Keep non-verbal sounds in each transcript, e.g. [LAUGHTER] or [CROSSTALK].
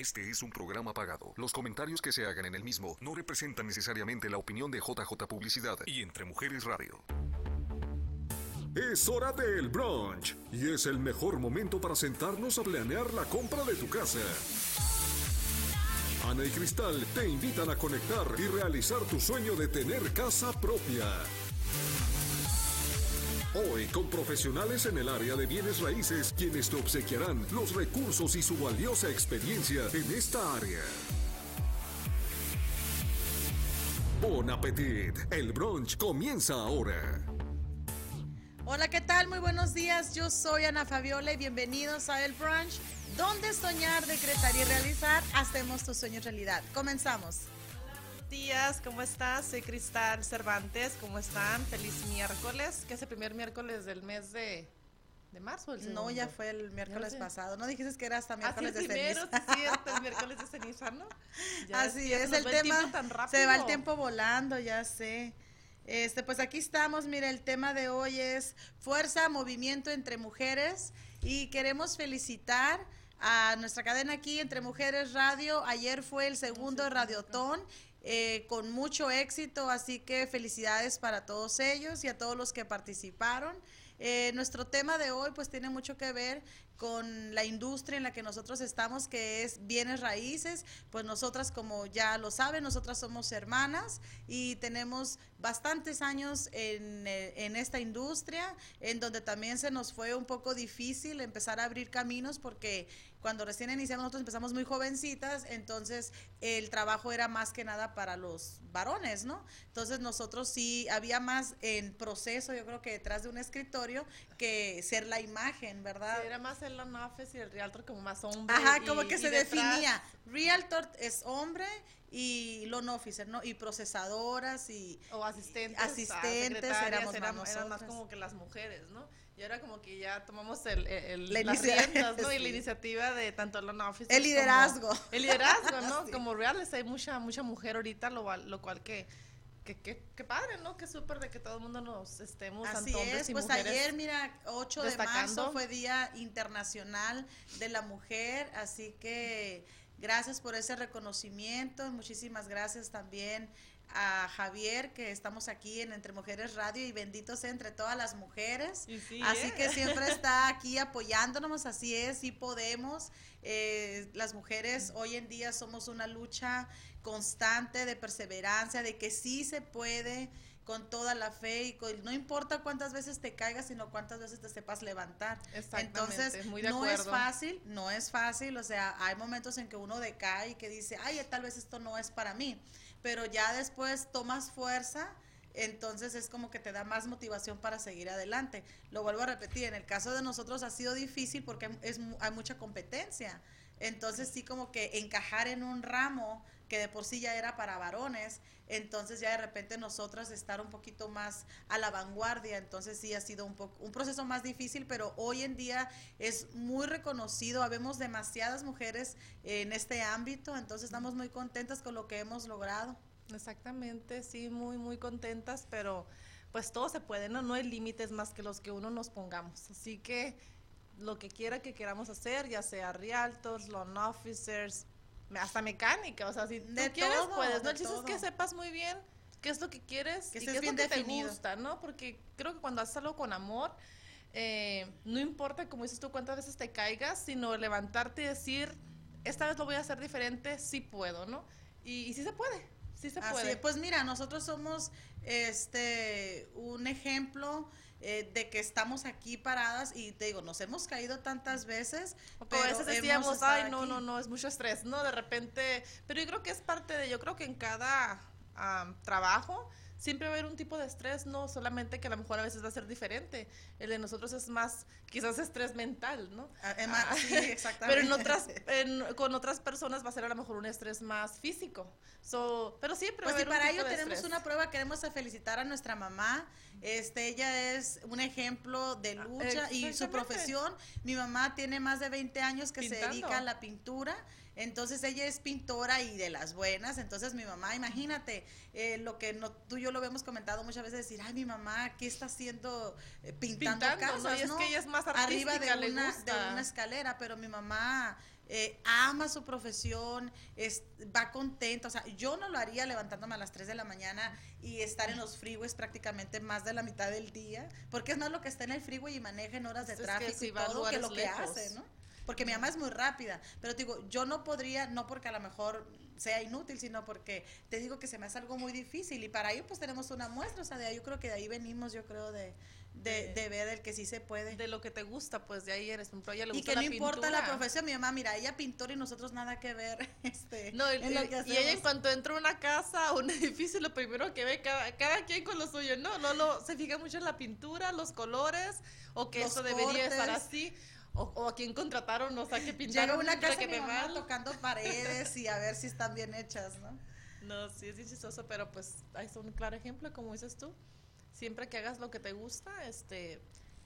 Este es un programa pagado. Los comentarios que se hagan en el mismo no representan necesariamente la opinión de JJ Publicidad y Entre Mujeres Radio. Es hora del brunch y es el mejor momento para sentarnos a planear la compra de tu casa. Ana y Cristal te invitan a conectar y realizar tu sueño de tener casa propia. Hoy con profesionales en el área de bienes raíces quienes te obsequiarán los recursos y su valiosa experiencia en esta área. Bon appetit, el brunch comienza ahora. Hola, ¿qué tal? Muy buenos días. Yo soy Ana Fabiola y bienvenidos a El Brunch, donde soñar, decretar y realizar hacemos tus sueños realidad. Comenzamos. Días, ¿cómo estás? Soy Cristal Cervantes, ¿cómo están? Feliz miércoles, que es el primer miércoles del mes de, de marzo. El no, ya fue el miércoles sé. pasado. No dijiste que era hasta Así miércoles es de primero, ceniza. sí, cierto, el miércoles de ceniza, ¿no? [LAUGHS] Ya Así es, el tema. tan se va el tiempo volando, ya sé. Este, pues aquí estamos, mire, el tema de hoy es fuerza, movimiento entre mujeres y queremos felicitar a nuestra cadena aquí entre mujeres radio. Ayer fue el segundo radiotón eh, con mucho éxito, así que felicidades para todos ellos y a todos los que participaron. Eh, nuestro tema de hoy pues tiene mucho que ver con la industria en la que nosotros estamos, que es bienes raíces. Pues nosotras, como ya lo saben, nosotras somos hermanas y tenemos bastantes años en, eh, en esta industria, en donde también se nos fue un poco difícil empezar a abrir caminos porque cuando recién iniciamos nosotros empezamos muy jovencitas, entonces el trabajo era más que nada para los varones, ¿no? Entonces nosotros sí había más en proceso, yo creo que detrás de un escritorio, que ser la imagen, ¿verdad? Sí, era más el office y el realtor como más hombre. Ajá, y- como que se detrás- definía. Realtor es hombre y loan officer, ¿no? Y procesadoras y O asistentes. Asistentes, ah, secretarias, éramos más eran más como que las mujeres, ¿no? Y ahora como que ya tomamos el, el- La las riendas, ¿no? Y la [LAUGHS] iniciativa de tanto la office. El liderazgo. el liderazgo, ¿no? [LAUGHS] Sí. Como reales hay mucha mucha mujer ahorita, lo, cual- lo cual que que, que, que padre, ¿no? Que súper de que todo el mundo nos estemos, Así es, y pues mujeres. ayer, mira, 8 de marzo fue Día Internacional de la Mujer, así que gracias por ese reconocimiento, muchísimas gracias también a Javier, que estamos aquí en Entre Mujeres Radio y bendito sea entre todas las mujeres. Sí, Así ¿eh? que siempre [LAUGHS] está aquí apoyándonos, así es, sí podemos. Eh, las mujeres hoy en día somos una lucha constante de perseverancia, de que sí se puede con toda la fe y con- no importa cuántas veces te caigas, sino cuántas veces te sepas levantar. Exactamente, Entonces, muy de no es fácil, no es fácil, o sea, hay momentos en que uno decae y que dice, ay, tal vez esto no es para mí, pero ya después tomas fuerza, entonces es como que te da más motivación para seguir adelante. Lo vuelvo a repetir, en el caso de nosotros ha sido difícil porque es, hay mucha competencia, entonces sí como que encajar en un ramo que de por sí ya era para varones, entonces ya de repente nosotras estar un poquito más a la vanguardia, entonces sí ha sido un un proceso más difícil, pero hoy en día es muy reconocido, habemos demasiadas mujeres en este ámbito, entonces estamos muy contentas con lo que hemos logrado. Exactamente, sí, muy, muy contentas, pero pues todo se puede, ¿no? No hay límites más que los que uno nos pongamos. Así que lo que quiera que queramos hacer, ya sea realtors, loan officers, hasta mecánica, o sea, si tú De quieres, todo, puedes, ¿no? El chiste es que sepas muy bien qué es lo que quieres Que y qué es bien lo que definido. te gusta, ¿no? Porque creo que cuando haces algo con amor, eh, no importa, como dices tú, cuántas veces te caigas, sino levantarte y decir, esta vez lo voy a hacer diferente, sí puedo, ¿no? Y, y sí se puede, sí se Así puede. es, pues mira, nosotros somos este un ejemplo eh, de que estamos aquí paradas y te digo, nos hemos caído tantas veces, Pero a veces decíamos, ay, no, aquí". no, no, es mucho estrés, ¿no? De repente, pero yo creo que es parte de, yo creo que en cada am, trabajo siempre va a haber un tipo de estrés, no solamente que a lo mejor a veces va a ser diferente. El de nosotros es más, quizás estrés mental, ¿no? Ah, Ah, sí, exactamente. [LAUGHS] Pero en otras, en- con otras personas va a ser a lo mejor un estrés más físico. So, pero siempre va Pues a y haber un para tipo ello de tenemos estrés. una prueba, queremos felicitar a nuestra mamá. Este, ella es un ejemplo de lucha y su Ah, profesión. Mi mamá tiene más de 20 años que se dedica a la pintura. Entonces ella es pintora y de las buenas. Entonces mi mamá, imagínate, eh, lo que no, tú y yo lo habíamos comentado muchas veces, decir, ay, mi mamá, ¿qué está haciendo eh, pintando, Pintando, ¿no? casas? Y es ¿no? que ella es más Arriba de una, de una escalera, pero mi mamá eh, ama su profesión, es, va contenta. O sea, yo no lo haría levantándome a las 3 de la mañana y estar en los freeways prácticamente más de la mitad del día, porque es más lo que está en el freeway y maneja en horas de Es que tráfico si y todo que lo que hace, ¿no? Porque mi mamá es muy rápida, pero te digo, yo no podría, no porque a lo mejor sea inútil, sino porque te digo que se me hace algo muy difícil y para ello pues tenemos una muestra, o sea, de ahí yo creo que de ahí venimos, yo creo, de, de, ver el que sí se puede. De lo que te gusta, pues de ahí eres. A ella le y gusta que no la importa la profesión, mi mamá, mira, ella pintora y nosotros nada que ver [LAUGHS] este, No, y, en lo que y ella en cuanto entra a una casa o un [LAUGHS] edificio, lo primero que ve, cada, cada quien con lo suyo, no, no, lo, se fija mucho en la pintura, los colores, o que Los esto debería estar así, o, o a quién contrataron, o sea, que pintaron Llega una casa que y mi me mamá tocando paredes y a ver si están bien hechas, ¿no? No, sí, es chistoso, pero pues ahí está un claro ejemplo, como dices tú. Siempre que hagas lo que te gusta, este,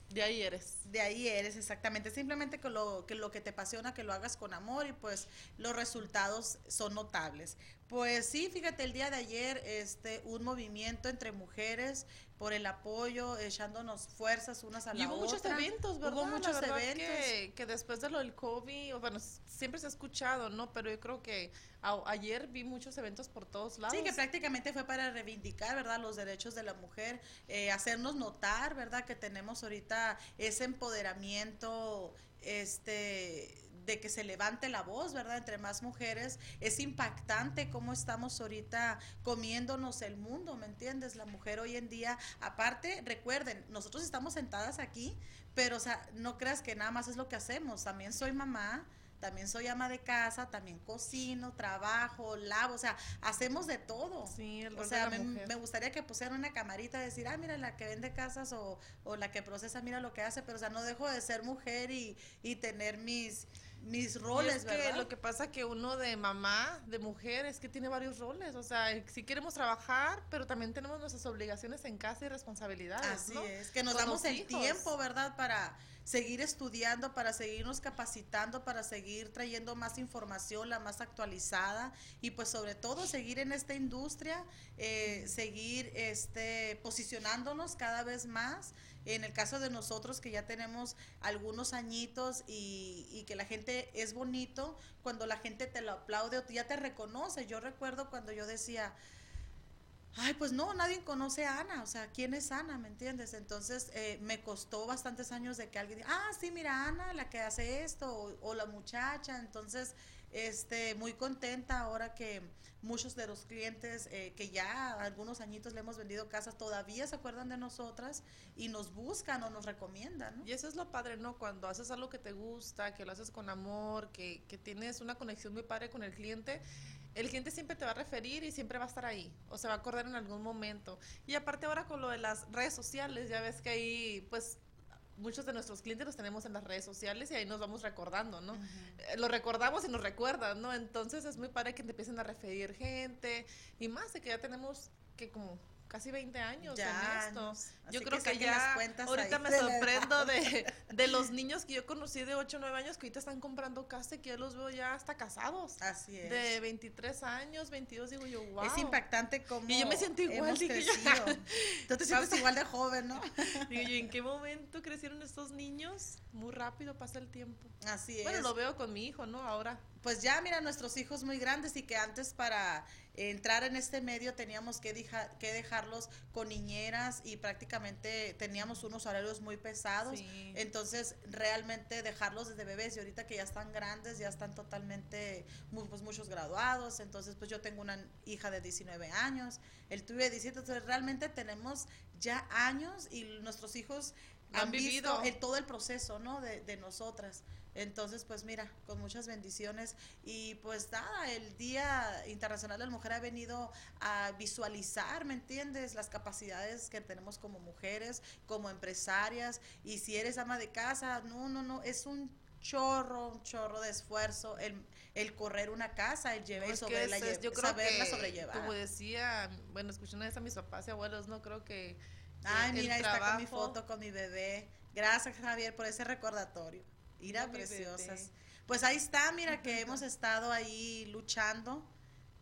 de ahí eres. De ahí eres exactamente, simplemente que lo, que lo que te apasiona, que lo hagas con amor y pues los resultados son notables. Pues sí, fíjate, el día de ayer este un movimiento entre mujeres por el apoyo, echándonos fuerzas unas a la Y hubo muchos eventos, ¿verdad? Hubo La muchos verdad eventos. Que, que después de lo del COVID, o bueno, siempre se ha escuchado, ¿no? Pero yo creo que a- ayer vi muchos eventos por todos lados. Sí, que prácticamente fue para reivindicar, ¿verdad?, los derechos de la mujer, eh, hacernos notar, ¿verdad?, que tenemos ahorita ese empoderamiento, este de que se levante la voz, ¿verdad? Entre más mujeres. Es impactante cómo estamos ahorita comiéndonos el mundo, ¿me entiendes? La mujer hoy en día, aparte, recuerden, nosotros estamos sentadas aquí, pero, o sea, no creas que nada más es lo que hacemos. También soy mamá, también soy ama de casa, también cocino, trabajo, lavo, o sea, hacemos de todo. Sí, el O sea, me gustaría que pusieran una camarita y decir, ah, mira, la que vende casas o, o la que procesa, mira lo que hace, pero o sea, no dejo de ser mujer y, y tener mis, mis roles, es que ¿verdad? lo que pasa que uno de mamá, de mujer, es que tiene varios roles. O sea, sí queremos trabajar, pero también tenemos nuestras obligaciones en casa y responsabilidades, Así ¿no? es, que nos Con damos el hijos. tiempo, ¿verdad? Para seguir estudiando, para seguirnos capacitando, para seguir trayendo más información, la más actualizada y pues sobre todo seguir en esta industria, eh, seguir este, posicionándonos cada vez más. En el caso de nosotros que ya tenemos algunos añitos y, y que la gente es bonito, cuando la gente te lo aplaude o ya te reconoce. Yo recuerdo cuando yo decía, Ay, pues no, nadie conoce a Ana, o sea, ¿quién es Ana? ¿Me entiendes? Entonces eh, me costó bastantes años de que alguien diga, ah, sí, mira, Ana, la que hace esto, o, o la muchacha, entonces, este, muy contenta ahora que muchos de los clientes eh, que ya algunos añitos le hemos vendido casas todavía se acuerdan de nosotras y nos buscan o nos recomiendan, ¿no? Y eso es lo padre, ¿no? Cuando haces algo que te gusta, que lo haces con amor, que, que tienes una conexión muy padre con el cliente, el cliente siempre te va a referir y siempre va a estar ahí, o se va a acordar en algún momento. Y aparte ahora con lo de las redes sociales, ya ves que ahí, pues, muchos de nuestros clientes los tenemos en las redes sociales y ahí nos vamos recordando, ¿no? Eh, Lo recordamos y nos recuerdan, ¿no? Entonces es muy padre que te empiecen a referir gente y más de que ya tenemos que como casi 20 años Ya en esto. Yo creo que ya cuentas ahorita ahí me sorprendo de, de los niños que yo conocí de 8 o 9 años que ahorita están comprando casa y que yo los veo ya hasta casados. Así es. De 23 años, 22, digo yo, wow. Es impactante cómo Y yo me siento igual, yo. [LAUGHS] Tú te sientes igual de joven, ¿no? [LAUGHS] Digo yo, ¿en qué momento crecieron estos niños? Muy rápido pasa el tiempo. Así es. Bueno, lo veo con mi hijo, ¿no? Ahora. Pues ya mira nuestros hijos muy grandes y que antes para entrar en este medio teníamos que, deja- que dejarlos con niñeras y prácticamente teníamos unos horarios muy pesados. Sí. Entonces, realmente dejarlos desde bebés y ahorita que ya están grandes, ya están totalmente, pues muchos graduados. Entonces, pues yo tengo una hija de 19 años, el tuyo de 17. Entonces, realmente tenemos ya años y nuestros hijos han visto vivido. el- todo el proceso, ¿no? De, de nosotras. Entonces, pues mira, con muchas bendiciones. Y pues nada, el Día Internacional de la Mujer ha venido a visualizar, ¿me entiendes? Las capacidades que tenemos como mujeres, como empresarias. Y si eres ama de casa, no, no, no, es un chorro, un chorro de esfuerzo el, el correr una casa, el llevar, No, sobre la es- yo creo saberla que, sobrellevar. Como decía, bueno, escuché una vez a mis papás y abuelos, no creo que. Ay, el mira, ahí está con mi foto con mi bebé. Gracias, Javier, por ese recordatorio. Mi preciosas. Pues ahí está, mira que hemos estado ahí luchando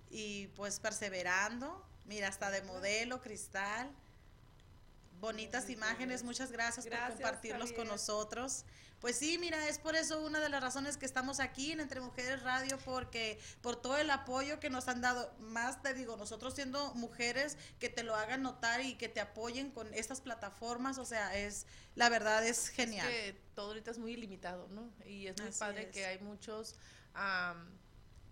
y pues perseverando. Mira, hasta de modelo, cristal. Bonitas imágenes, muchas gracias, Gracias, por compartirlos con nosotros. Pues sí, mira, es por eso una de las razones que estamos aquí en Entre Mujeres Radio, porque por todo el apoyo que nos han dado, más te digo, nosotros siendo mujeres, que te lo hagan notar y que te apoyen con estas plataformas, o sea, es, la verdad es genial. Es que todo ahorita es muy ilimitado, ¿no? Y es muy Así padre es. que hay muchos...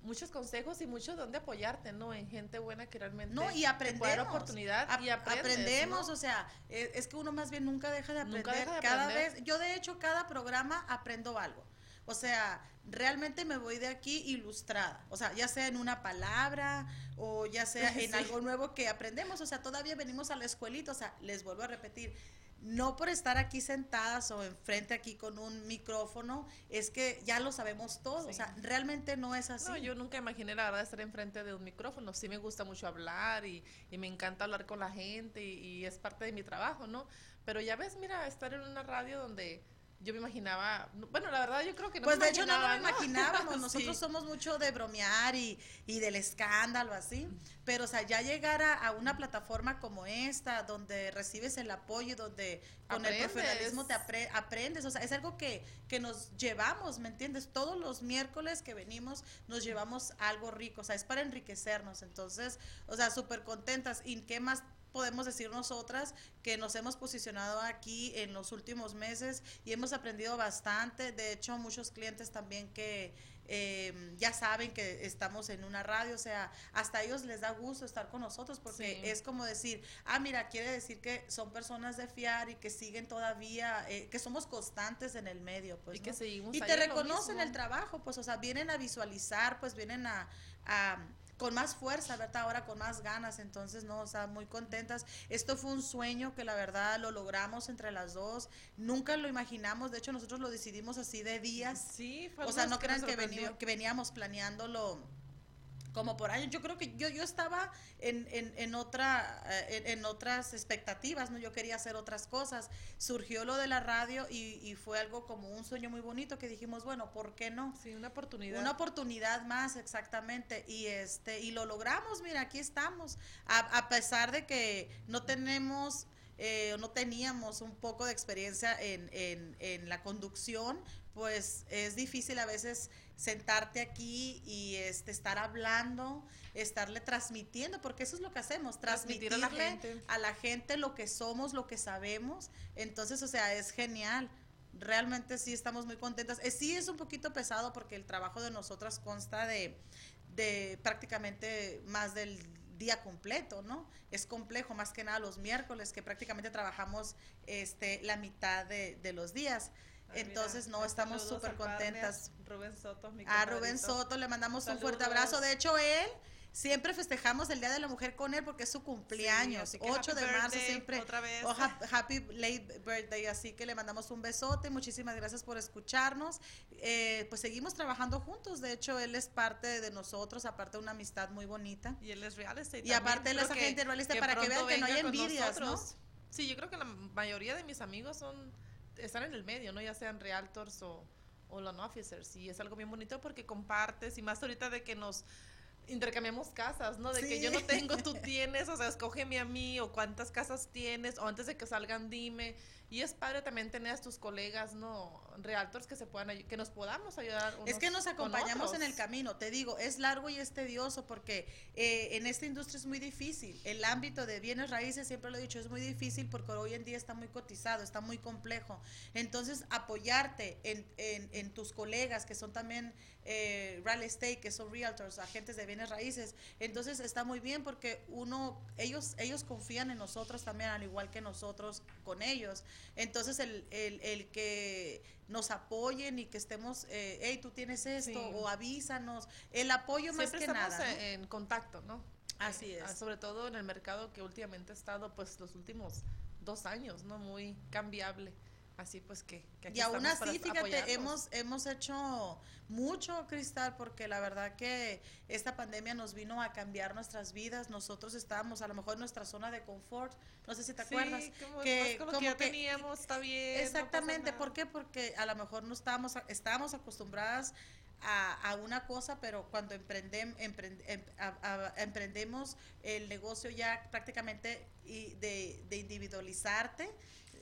muchos consejos y muchos donde apoyarte, ¿no? En gente buena que realmente No, y te aprendemos. dar oportunidad Ap- y aprendes, aprendemos, ¿no? o sea, es, es que uno más bien nunca deja de aprender. Nunca deja de cada aprender. vez, yo de hecho cada programa aprendo algo. O sea, realmente me voy de aquí ilustrada. O sea, ya sea en una palabra o ya sea [LAUGHS] en Sí. algo nuevo que aprendemos. O sea, todavía venimos a la escuelita. O sea, les vuelvo a repetir. No por estar aquí sentadas o enfrente aquí con un micrófono, es que ya lo sabemos todo. O sea, realmente no es así. No, yo nunca imaginé la verdad estar enfrente de un micrófono. Sí me gusta mucho hablar y, y me encanta hablar con la gente y, y es parte de mi trabajo, ¿no? Pero ya ves, mira, estar en una radio donde yo me imaginaba, bueno, la verdad yo creo que no Pues me de hecho no lo [LAUGHS] imaginábamos, nosotros somos mucho de bromear y, y del escándalo así, pero o sea, ya llegar a, a una plataforma como esta, donde recibes el apoyo, donde con el profesionalismo te apre- aprendes, o sea, es algo que, que nos llevamos, ¿me entiendes? Todos los miércoles que venimos nos llevamos algo rico, o sea, es para enriquecernos, entonces, o sea, súper contentas, ¿y qué más? Podemos decir nosotras que nos hemos posicionado aquí en los últimos meses y hemos aprendido bastante. De hecho, muchos clientes también que eh, ya saben que estamos en una radio, o sea, hasta a ellos les da gusto estar con nosotros porque Sí. es como decir, ah, mira, quiere decir que son personas de fiar y que siguen todavía, eh, que somos constantes en el medio, pues. Y que seguimos y te reconocen el trabajo, pues, o sea, vienen a visualizar, pues vienen a, a- con más fuerza, ¿verdad? Ahora con más ganas, entonces, no, o sea, muy contentas. Esto fue un sueño que la verdad lo logramos entre las dos, nunca lo imaginamos, de hecho nosotros lo decidimos así de días, Sí, fue o sea, no crean que, que veníamos planeándolo como por años. Yo creo que yo, yo estaba en, en, en otra, eh, en, en otras expectativas, ¿no? Yo quería hacer otras cosas. Surgió lo de la radio y, y fue algo como un sueño muy bonito que dijimos, bueno, ¿por qué no? Sí, una oportunidad. Una oportunidad más, exactamente. Y este, y lo logramos, mira, aquí estamos. A, a pesar de que no tenemos, eh, no teníamos un poco de experiencia en, en, en la conducción, pues es difícil a veces sentarte aquí y este estar hablando, estarle transmitiendo, porque eso es lo que hacemos, Transmitir a la gente. a la gente lo que somos, lo que sabemos. Entonces, o sea, es genial. Realmente sí estamos muy contentas. Eh, sí es un poquito pesado porque el trabajo de nosotras consta de, de prácticamente más del día completo, ¿no? Es complejo, más que nada los miércoles, que prácticamente trabajamos este la mitad de, de los días. Entonces, no, estamos saludos súper contentas. Rubén Soto, mi A Rubén. Soto le mandamos un fuerte abrazo. De hecho, él siempre festejamos el Día de la Mujer con él porque es su cumpleaños. que 8 happy de marzo birthday, siempre. otra vez. Oh, hap- happy late birthday. Así que le mandamos un besote. Muchísimas gracias por escucharnos. Eh, pues seguimos trabajando juntos. De hecho, él es parte de nosotros, aparte de una amistad muy bonita. Y él es real estate Y aparte él es agente realista para que vean que no hay envidias, ¿no? Sí, yo creo que la mayoría de mis amigos son están en el medio, ¿no? Ya sean realtors o, o loan officers. Y es algo bien bonito porque compartes y más ahorita de que nos intercambiamos casas, ¿no? De que yo no tengo, tú [LAUGHS] tienes, o sea, escógeme a mí o cuántas casas tienes o antes de que salgan dime. Y es padre también tener a tus colegas, ¿no? Realtors que se puedan que nos podamos ayudar. Es que nos acompañamos en el camino, te digo, es largo y es tedioso porque eh, en esta industria es muy difícil. El ámbito de bienes raíces, siempre lo he dicho, es muy difícil porque hoy en día está muy cotizado, está muy complejo. Entonces, apoyarte en, en- en tus colegas que son también eh, real estate, que son realtors, agentes de bienes raíces, entonces está muy bien porque uno, ellos, ellos confían en nosotros también, al igual que nosotros con ellos. Entonces, el, el, el que nos apoyen y que estemos, eh, hey, tú tienes esto, Sí. o avísanos, el apoyo más que estamos nada. ¿no? en, contacto, ¿no? Así Eh, es. Sobre todo en el mercado que últimamente ha estado, pues, los últimos dos años, ¿no? Muy cambiable. Así pues que, que aquí Y aún así, fíjate, apoyarnos. hemos, hemos hecho mucho, Cristal, porque la verdad que esta pandemia nos vino a cambiar nuestras vidas. Nosotros estábamos a lo mejor en nuestra zona de confort, no sé si te Sí, acuerdas. como, que- como que ya que- teníamos, está bien. no Exactamente, nada. ¿por qué? Porque a lo mejor no estábamos, estábamos acostumbradas a, a una cosa, pero cuando emprendem- emprend- em- a- a- emprendemos el negocio ya prácticamente y de, de individualizarte,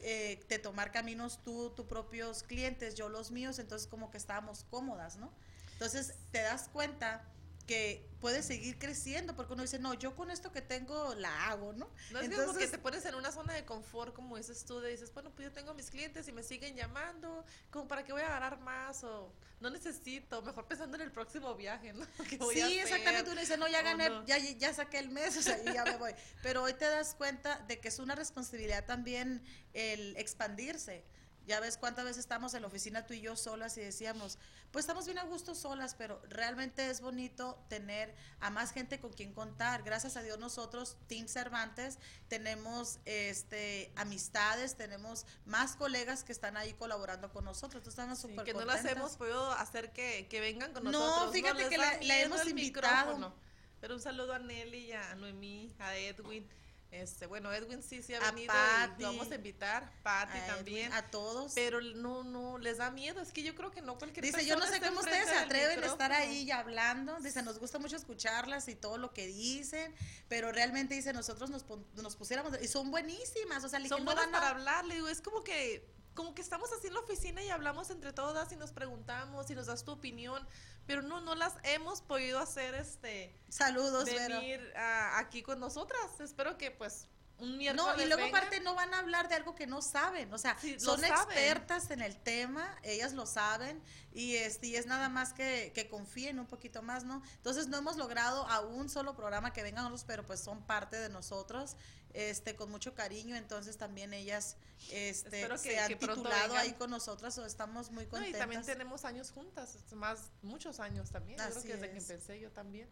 eh, de tomar caminos tú, tus propios clientes, yo los míos, entonces como que estábamos cómodas, ¿no? Entonces te das cuenta que puedes seguir creciendo, porque uno dice, no, yo con esto que tengo la hago, ¿no? No es como que te pones en una zona de confort, como dices tú, de dices, bueno, pues yo tengo mis clientes y me siguen llamando, como para que voy a ganar más o no necesito, mejor pensando en el próximo viaje, ¿no? [LAUGHS] sí, exactamente, uno dice, no, ya gané, ya, ya saqué el mes, o sea, ya me voy. Pero hoy te das cuenta de que es una responsabilidad también el expandirse. Ya ves cuántas veces estamos en la oficina tú y yo solas y decíamos, pues estamos bien a gusto solas, pero realmente es bonito tener a más gente con quien contar. Gracias a Dios nosotros, Team Cervantes, tenemos este amistades, tenemos más colegas que están ahí colaborando con nosotros. Entonces estamos súper Que no las hemos podido hacer que, que vengan con nosotros. No, fíjate que la, hemos invitado. Pero un saludo a Nelly, a Noemí, a Edwin este, bueno, Edwin sí se ha venido y lo vamos a invitar, Patty también. a todos. Pero no, no, les da miedo, es que yo creo que no cualquier Dice, yo no sé cómo ustedes se atreven a estar ahí y hablando, dice, nos gusta mucho escucharlas y todo lo que dicen, pero realmente dice, nosotros nos, nos pusiéramos, y son buenísimas, o sea, son buenas para hablar, le digo, es como que como que estamos así en la oficina y hablamos entre todas y nos preguntamos y nos das tu opinión, pero no, no las hemos podido hacer este saludos venir aquí con nosotras. Espero que pues un miércoles No, y luego aparte no van a hablar de algo que no saben, o sea, son expertas en el tema, ellas lo saben y este y es nada más que, que confíen un poquito más, ¿no? Entonces no hemos logrado a un solo programa que vengan otros, pero pues son parte de nosotros este con mucho cariño entonces también ellas este se han titulado ahí con nosotras o estamos muy contentas y también tenemos años juntas más muchos años también yo creo que desde que empecé yo también.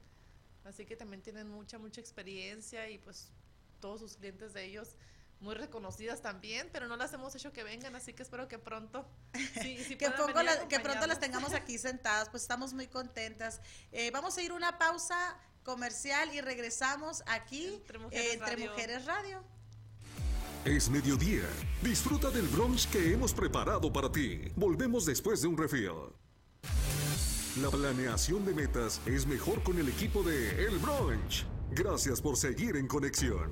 Así que también tienen mucha mucha experiencia y pues todos sus clientes de ellos muy reconocidas también, pero no las hemos hecho que vengan, así que espero que pronto [LAUGHS] sí, sí que, que pronto las tengamos aquí sentadas, pues estamos muy contentas. Eh, vamos a ir una pausa comercial y regresamos aquí Entre Mujeres, Radio. Es mediodía. Disfruta del brunch que hemos preparado para ti. Volvemos después de un refill. La planeación de metas es mejor con el equipo de El Brunch. Gracias por seguir en conexión.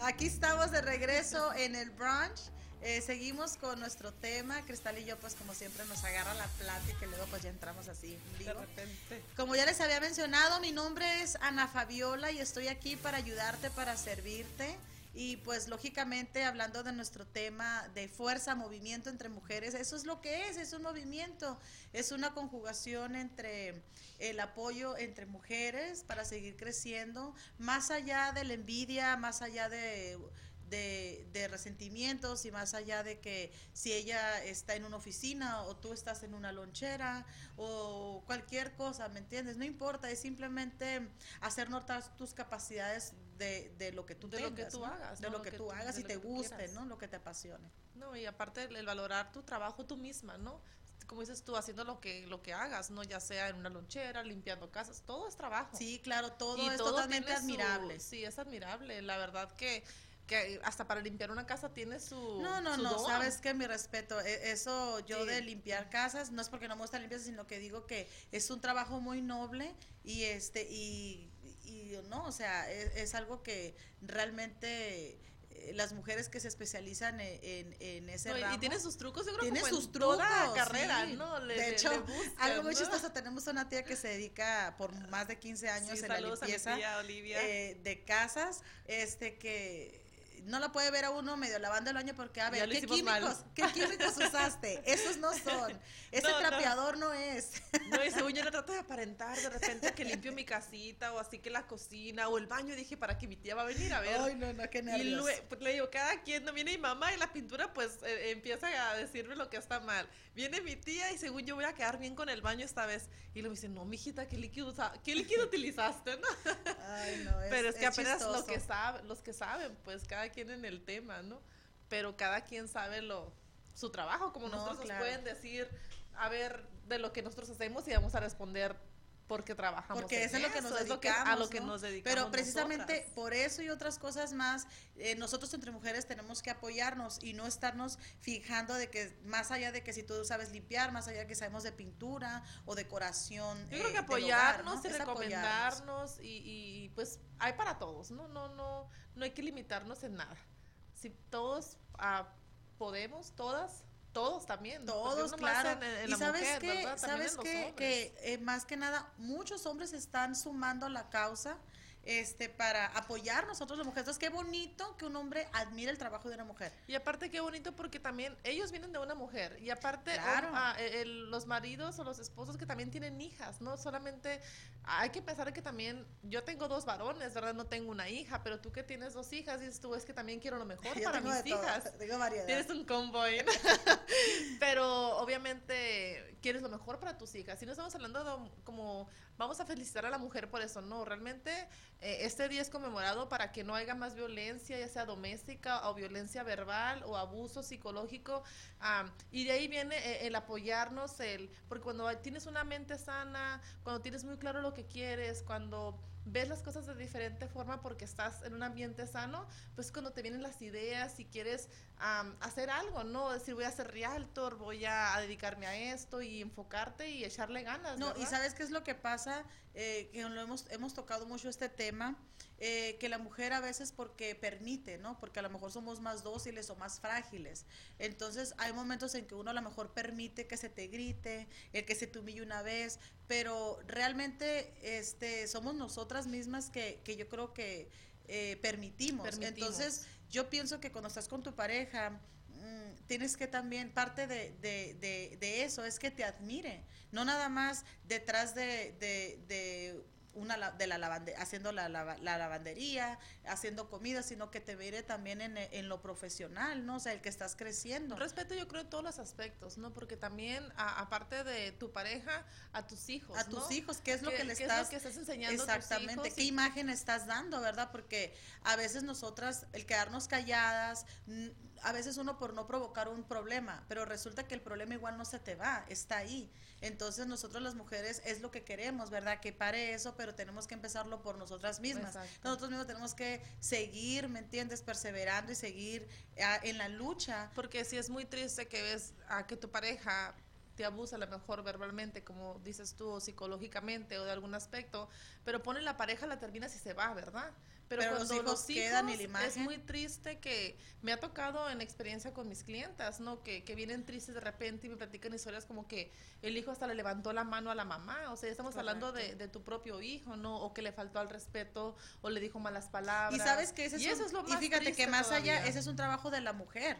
Aquí estamos de regreso en el brunch. Eh, seguimos con nuestro tema. Cristal y yo, pues como siempre, nos agarra la plática y luego pues ya entramos así. De repente. Como ya les había mencionado, mi nombre es Ana Fabiola y estoy aquí para ayudarte, para servirte. Y pues lógicamente hablando de nuestro tema de fuerza, movimiento entre mujeres, eso es lo que es, es un movimiento, es una conjugación entre el apoyo entre mujeres para seguir creciendo, más allá de la envidia, más allá de de, resentimientos y más allá de que si ella está en una oficina o tú estás en una lonchera o cualquier cosa, ¿me entiendes? No importa, es simplemente hacer notar tus capacidades de, de lo que tú de lo que tú hagas, de lo, que, tú hagas y te guste, ¿no? Lo que te apasione. No, y aparte el, valorar tu trabajo tú misma, ¿no? como dices tú, haciendo lo que lo que hagas, no ya sea en una lonchera, limpiando casas, todo es trabajo. Sí, claro, todo es totalmente admirable. sí, es admirable. La verdad que que hasta para limpiar una casa tiene su no no no sabes que mi respeto e, eso yo de limpiar casas no es porque no me gusta limpiar sino que digo que es un trabajo muy noble y este y, y no o sea e, es, algo que realmente eh, las mujeres que se especializan en, en, ese no, y tiene sus trucos seguro tiene sus trucos carrera no de hecho algo muy chistoso tenemos una tía que se dedica por más de 15 años en la limpieza eh, de casas este que no la puede ver a uno medio lavando el baño porque, a ver, ¿qué químicos, ¿qué [LAUGHS] químicos usaste? Esos no son. [LAUGHS] Ese trapeador no, es. [LAUGHS] No, y según yo no trato de aparentar de repente que limpio mi casita o así que la cocina o el baño. Dije, para que mi tía va a venir a ver. Ay, no, no, qué nervios. Y luego, pues, le digo, cada quien, no viene mi mamá y la pintura, pues eh, empieza a decirme lo que está mal. Viene mi tía y según yo voy a quedar bien con el baño esta vez. Y le dice, no, mijita, ¿qué líquido, ¿qué líquido utilizaste? ¿no? Ay, no, es, Pero es que apenas lo que saben, los que saben, pues cada quien en el tema, ¿no? Pero cada quien sabe lo su trabajo, como nosotros nos pueden decir, a ver, de lo que nosotros hacemos y vamos a responder porque trabajamos. Porque eso es lo que nos dedicamos. a lo que nos dedicamos. Pero precisamente por eso y otras cosas más, eh, nosotros entre mujeres tenemos que apoyarnos y no estarnos fijando de que más allá de que si tú sabes limpiar, más allá de que sabemos de pintura o decoración. Yo creo que eh, apoyarnos y recomendarnos y, y, pues hay para todos, ¿no? No, no, no hay que limitarnos en nada. si todos ah, podemos, todas, todos también. Todos, no claro. en- en y sabes mujer, que, sabes los que, que eh, más que nada, muchos hombres están sumando a la causa este, para apoyar nosotros las mujeres. Entonces, qué bonito que un hombre admire el trabajo de una mujer. Y aparte qué bonito porque también ellos vienen de una mujer y aparte Claro. o- ah, el- los maridos o los esposos que también tienen hijas, no solamente hay que pensar que también yo tengo dos varones, verdad, no tengo una hija, pero tú que tienes dos hijas dices tú es que también quiero lo mejor [LAUGHS] Yo para mis todo, hijas. tengo variedad. Tienes un convoy. [LAUGHS] [LAUGHS] Pero obviamente quieres lo mejor para tus hijas. Y no estamos hablando de como vamos a felicitar a la mujer por eso, no. Realmente eh, este día es conmemorado para que no haya más violencia, ya sea doméstica o violencia verbal o abuso psicológico. am, y de ahí viene eh, el apoyarnos, el porque cuando tienes una mente sana, cuando tienes muy claro lo que quieres, cuando ves las cosas de diferente forma porque estás en un ambiente sano, pues cuando te vienen las ideas y quieres am, hacer algo, ¿no? Decir, voy a ser realtor, voy a, dedicarme a esto y enfocarte y echarle ganas. No, y ¿verdad? sabes qué es lo que pasa, Eh, que lo hemos, hemos tocado mucho este tema, eh, que la mujer a veces porque permite, ¿no? Porque a lo mejor somos más dóciles o más frágiles. Entonces hay momentos en que uno a lo mejor permite que se te grite, el que se te humille una vez, pero realmente este, somos nosotras mismas que, que yo creo que eh, permitimos. Permitimos. Entonces yo pienso que cuando estás con tu pareja, mm, tienes que también, parte de, de- de- de eso es que te admire, no nada más detrás de, de- de una de la lavande- haciendo la, lava- la lavandería, haciendo comida, sino que te mire también en, en lo profesional, ¿no? O sea, el que estás creciendo. Respeto yo creo en todos los aspectos, ¿no? Porque también, a- aparte de tu pareja, a tus hijos, a tus hijos, ¿qué es lo ¿Qué- que le qué es lo estás que estás enseñando a tus Exactamente, hijos? qué Y- imagen estás dando, ¿verdad? Porque a veces nosotras, el quedarnos calladas, a veces uno por no provocar un problema, pero resulta que el problema igual no se te va, está ahí. Entonces nosotros las mujeres es lo que queremos, ¿verdad? Que pare eso, pero tenemos que empezarlo por nosotras mismas. Exacto. Nosotros mismos tenemos que seguir, ¿me entiendes? Perseverando y seguir ah, en la lucha. Porque si es muy triste que ves a que tu pareja te abusa a lo mejor verbalmente, como dices tú, o psicológicamente o de algún aspecto, pero pone la pareja, la terminas y se va, ¿verdad? Pero, Pero cuando los hijos quedan y la es imagen. muy triste que me ha tocado en experiencia con mis clientas, ¿no? Que, que vienen tristes de repente y me platican historias como que el hijo hasta le levantó la mano a la mamá, o sea, ya estamos hablando de, de tu propio hijo, ¿no? O que le faltó al respeto o le dijo malas palabras. Y sabes que ese es, Y eso es lo y más fíjate que más allá, ese es un trabajo de la mujer.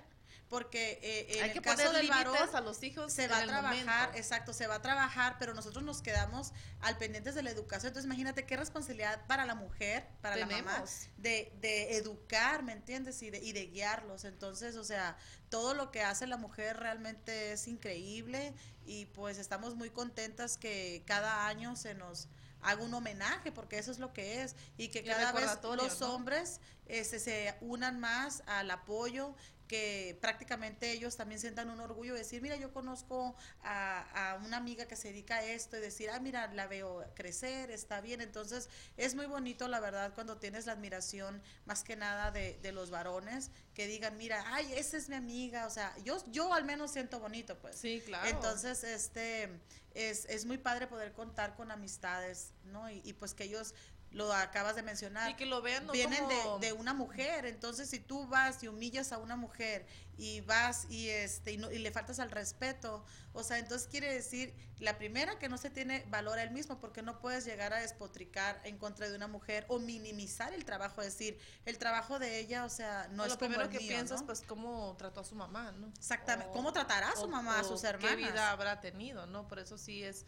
Porque eh, en Hay el que caso del varón, a los hijos se va a trabajar, momento. exacto, se va a trabajar, pero nosotros nos quedamos al pendientes de la educación. Entonces, imagínate qué responsabilidad para la mujer, para la mamá, de, de educar, ¿me entiendes? Y de, y de guiarlos. Entonces, o sea, todo lo que hace la mujer realmente es increíble y pues estamos muy contentas que cada año se nos haga un homenaje, porque eso es lo que es, y que Y cada vez los ¿no? hombres este, se unan más al apoyo que prácticamente ellos también sientan un orgullo de decir, mira, yo conozco a, a una amiga que se dedica a esto y decir, ah, mira, la veo crecer, está bien. Entonces, es muy bonito, la verdad, cuando tienes la admiración más que nada de, de los varones que digan, mira, ay, esa es mi amiga. O sea, yo, yo al menos siento bonito, pues. Sí, claro. Entonces, este, es, es muy padre poder contar con amistades, ¿no? Y, y pues que ellos, lo acabas de mencionar, y que lo vean no vienen como- de, de una mujer, entonces si tú vas y humillas a una mujer y vas y este y, no- y le faltas al respeto, o sea, entonces quiere decir la primera que no se tiene valor a él mismo porque no puedes llegar a despotricar en contra de una mujer o minimizar el trabajo, decir, el trabajo de ella, o sea, no o es lo como primero el que mío, piensas, ¿no? pues, cómo trató a su mamá, ¿no? Exactamente. O- ¿Cómo tratará a su o- mamá, a sus ¿Qué hermanas? vida habrá tenido, no? Por eso sí es,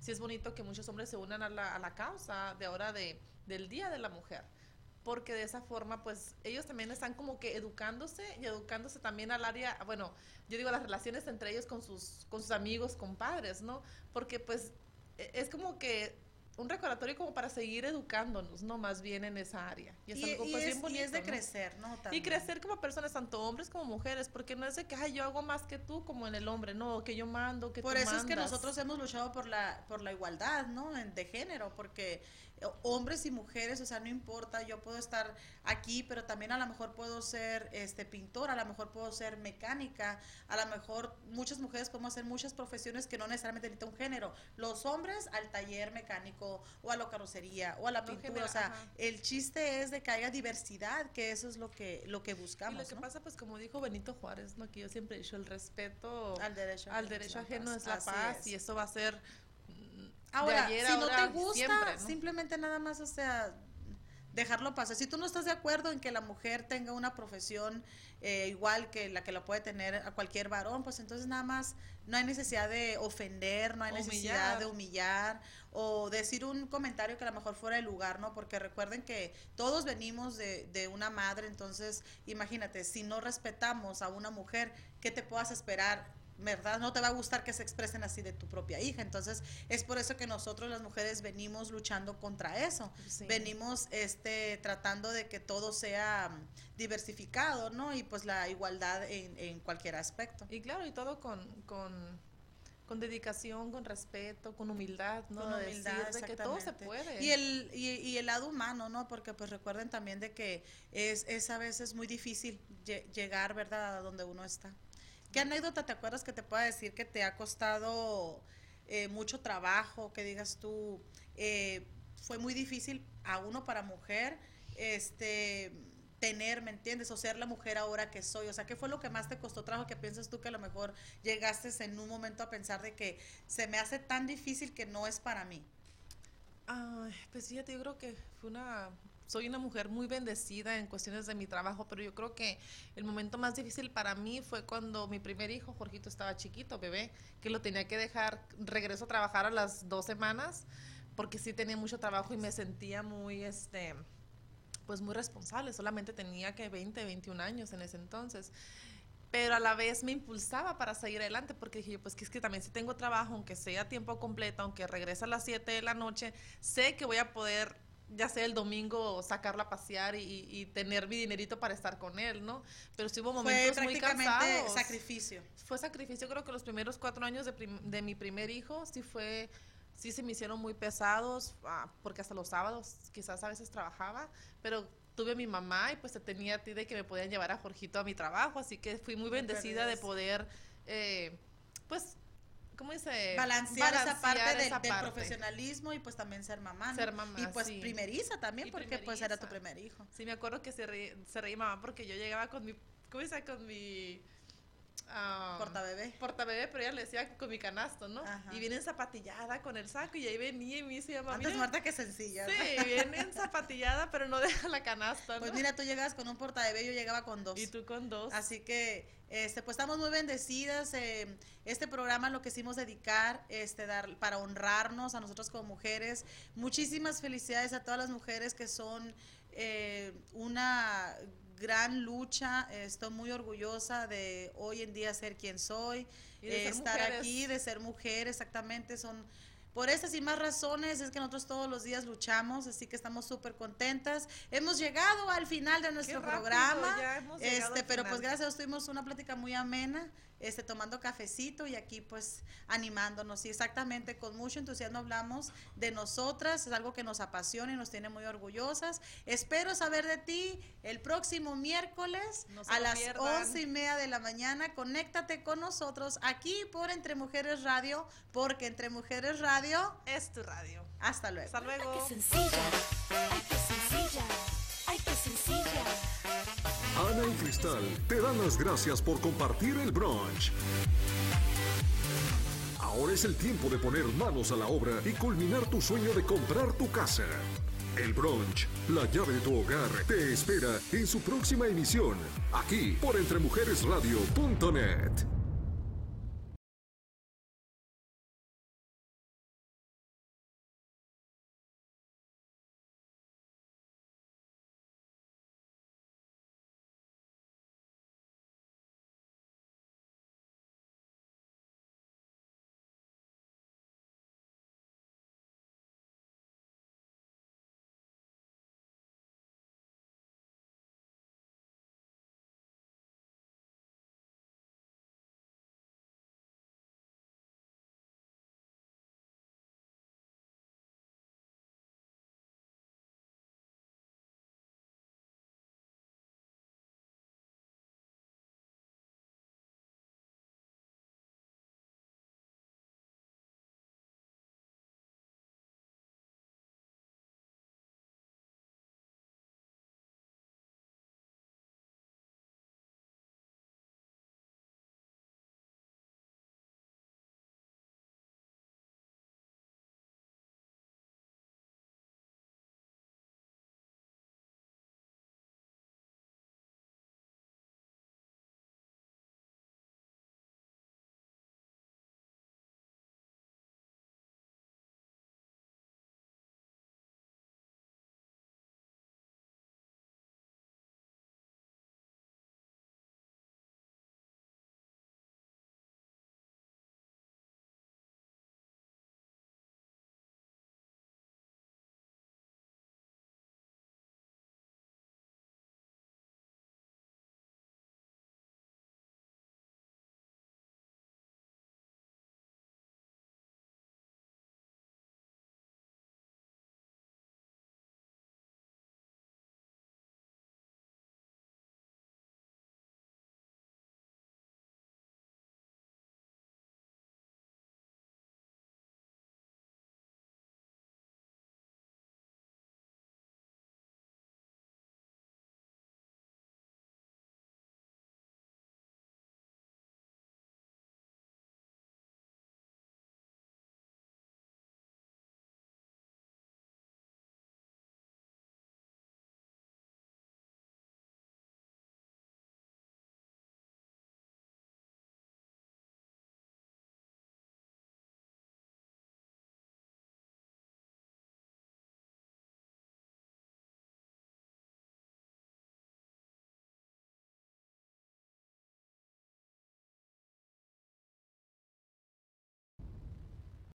sí es bonito que muchos hombres se unan a la, a la causa de ahora de, del Día de la Mujer. Porque de esa forma, pues, ellos también están como que educándose y educándose también al área, bueno, yo digo las relaciones entre ellos con sus, con sus amigos, compadres, ¿no? Porque, pues, e- es como que un recordatorio como para seguir educándonos, ¿no? Más bien en esa área. Y es Y, algo, y pues, es, bien y es de ¿no? crecer, ¿no? Y crecer como personas, tanto hombres como mujeres, porque no es de que Ay, yo hago más que tú, como en el hombre, no, que yo mando, que Por tú eso es que nosotros hemos luchado por la por la igualdad, ¿no? De género, porque hombres y mujeres, o sea, no importa, yo puedo estar aquí, pero también a lo mejor puedo ser este pintora, a lo mejor puedo ser mecánica, a lo mejor muchas mujeres podemos hacer muchas profesiones que no necesariamente necesitan un género. Los hombres al taller mecánico, o a la carrocería o a la pintura. o sea, ajá. el chiste es de que haya diversidad, que eso es lo que, lo que Y buscamos. lo que ¿no? pasa, pues como dijo Benito Juárez, ¿no? que yo siempre he dicho, el respeto Al derecho al ajeno derecho es la ajeno paz. es la paz es. y eso va a ser de Ahora, ayer si no te gusta, siempre, ¿no? simplemente nada más, o sea, dejarlo pasar. Si tú no estás de acuerdo en que la mujer tenga una profesión eh, igual que la que la puede tener a cualquier varón, pues entonces nada más no hay necesidad de ofender, no hay necesidad de humillar o decir un comentario que a lo mejor fuera de lugar, ¿no? Porque recuerden que todos venimos de, de una madre, entonces imagínate, si no respetamos a una mujer, ¿qué te puedas esperar? ¿Verdad? No te va a gustar que se expresen así de tu propia hija. Entonces, es por eso que nosotros las mujeres venimos luchando contra eso. Sí. Venimos este tratando de que todo sea mm, diversificado, ¿no? Y pues la igualdad en, en cualquier aspecto. Y claro, y todo con, con, con dedicación, con respeto, con humildad, ¿no? Con humildad, decir de que todo se puede. Y el, y, y el lado humano, ¿no? Porque pues recuerden también de que es, es a veces muy difícil lle- llegar, ¿verdad? A donde uno está. ¿Qué anécdota te acuerdas que te pueda decir que te ha costado eh, mucho trabajo, que digas tú, eh, fue muy difícil a uno para mujer, este tener, ¿me entiendes? O ser la mujer ahora que soy. O sea, ¿qué fue lo que más te costó trabajo que piensas tú que a lo mejor llegaste en un momento a pensar de que se me hace tan difícil que no es para mí? Ay, pues fíjate, yo creo que fue una... Soy una mujer muy bendecida en cuestiones de mi trabajo, pero yo creo que el momento más difícil para mí fue cuando mi primer hijo, Jorgito, estaba chiquito, bebé, que lo tenía que dejar, regreso a trabajar a las dos semanas, porque sí tenía mucho trabajo y me sentía muy, este, pues muy responsable, solamente tenía que 20, 21 años en ese entonces. Pero a la vez me impulsaba para seguir adelante porque dije pues que es que también si tengo trabajo, aunque sea tiempo completo, aunque regrese a las 7 de la noche, sé que voy a poder, ya sea el domingo, sacarla a pasear y, y tener mi dinerito para estar con él, ¿no? Pero sí hubo Fue momentos muy prácticamente cansados. sacrificio. Fue sacrificio, creo que los primeros cuatro años de, de mi primer hijo sí fue, sí se me hicieron muy pesados, ah, porque hasta los sábados quizás a veces trabajaba, pero tuve a mi mamá y pues te tenía a ti de que me podían llevar a Jorgito a mi trabajo, así que fui muy bendecida de poder, eh, pues, ¿cómo dice? balancear, esa parte, del, esa del parte. profesionalismo y pues también ser mamá. ¿no? Ser mamá, Y pues sí. primeriza también, Y porque pues era tu primer hijo. Sí, me acuerdo que se, reí- se reía mamá porque yo llegaba con mi, ¿cómo dice? Con mi... ah, Portabebé. portabebé, pero ella le decía con mi canasto, ¿no? Ajá. Y viene zapatillada con el saco y ahí venía y me dice, mamá, Antes mira, muerta que sencilla. ¿no? Sí, viene zapatillada, pero no [LAUGHS] deja la canasta, ¿no? Pues mira, tú llegabas con un portabebé, yo llegaba con dos. y tú con dos. Así que, este, pues estamos muy bendecidas. eh, este programa lo quisimos dedicar, este, dar, para honrarnos a nosotros como mujeres. Muchísimas felicidades a todas las mujeres que son eh, una gran lucha. Estoy muy orgullosa de hoy en día ser quien soy, eh, estar mujeres. aquí, de ser mujer, exactamente. Son por estas y más razones es que nosotros todos los días luchamos, así que estamos súper contentas. Hemos llegado al final de nuestro rápido, programa. Este, pero pues gracias tuvimos una plática muy amena, este, tomando cafecito y aquí pues animándonos. Y exactamente con mucho entusiasmo hablamos de nosotras, es algo que nos apasiona y nos tiene muy orgullosas. Espero saber de ti el próximo miércoles No a las once y media de la mañana. Conéctate con nosotros aquí por Entre Mujeres Radio, porque Entre Mujeres Radio, Es tu radio. hasta luego. Hasta luego. Qué sencilla, ay qué sencilla, ay qué sencilla. Ana y Cristal te dan las gracias por compartir el brunch. Ahora es el tiempo de poner manos a la obra y culminar tu sueño de comprar tu casa. El brunch, la llave de tu hogar, te espera en su próxima emisión, aquí por entremujeresradio.net.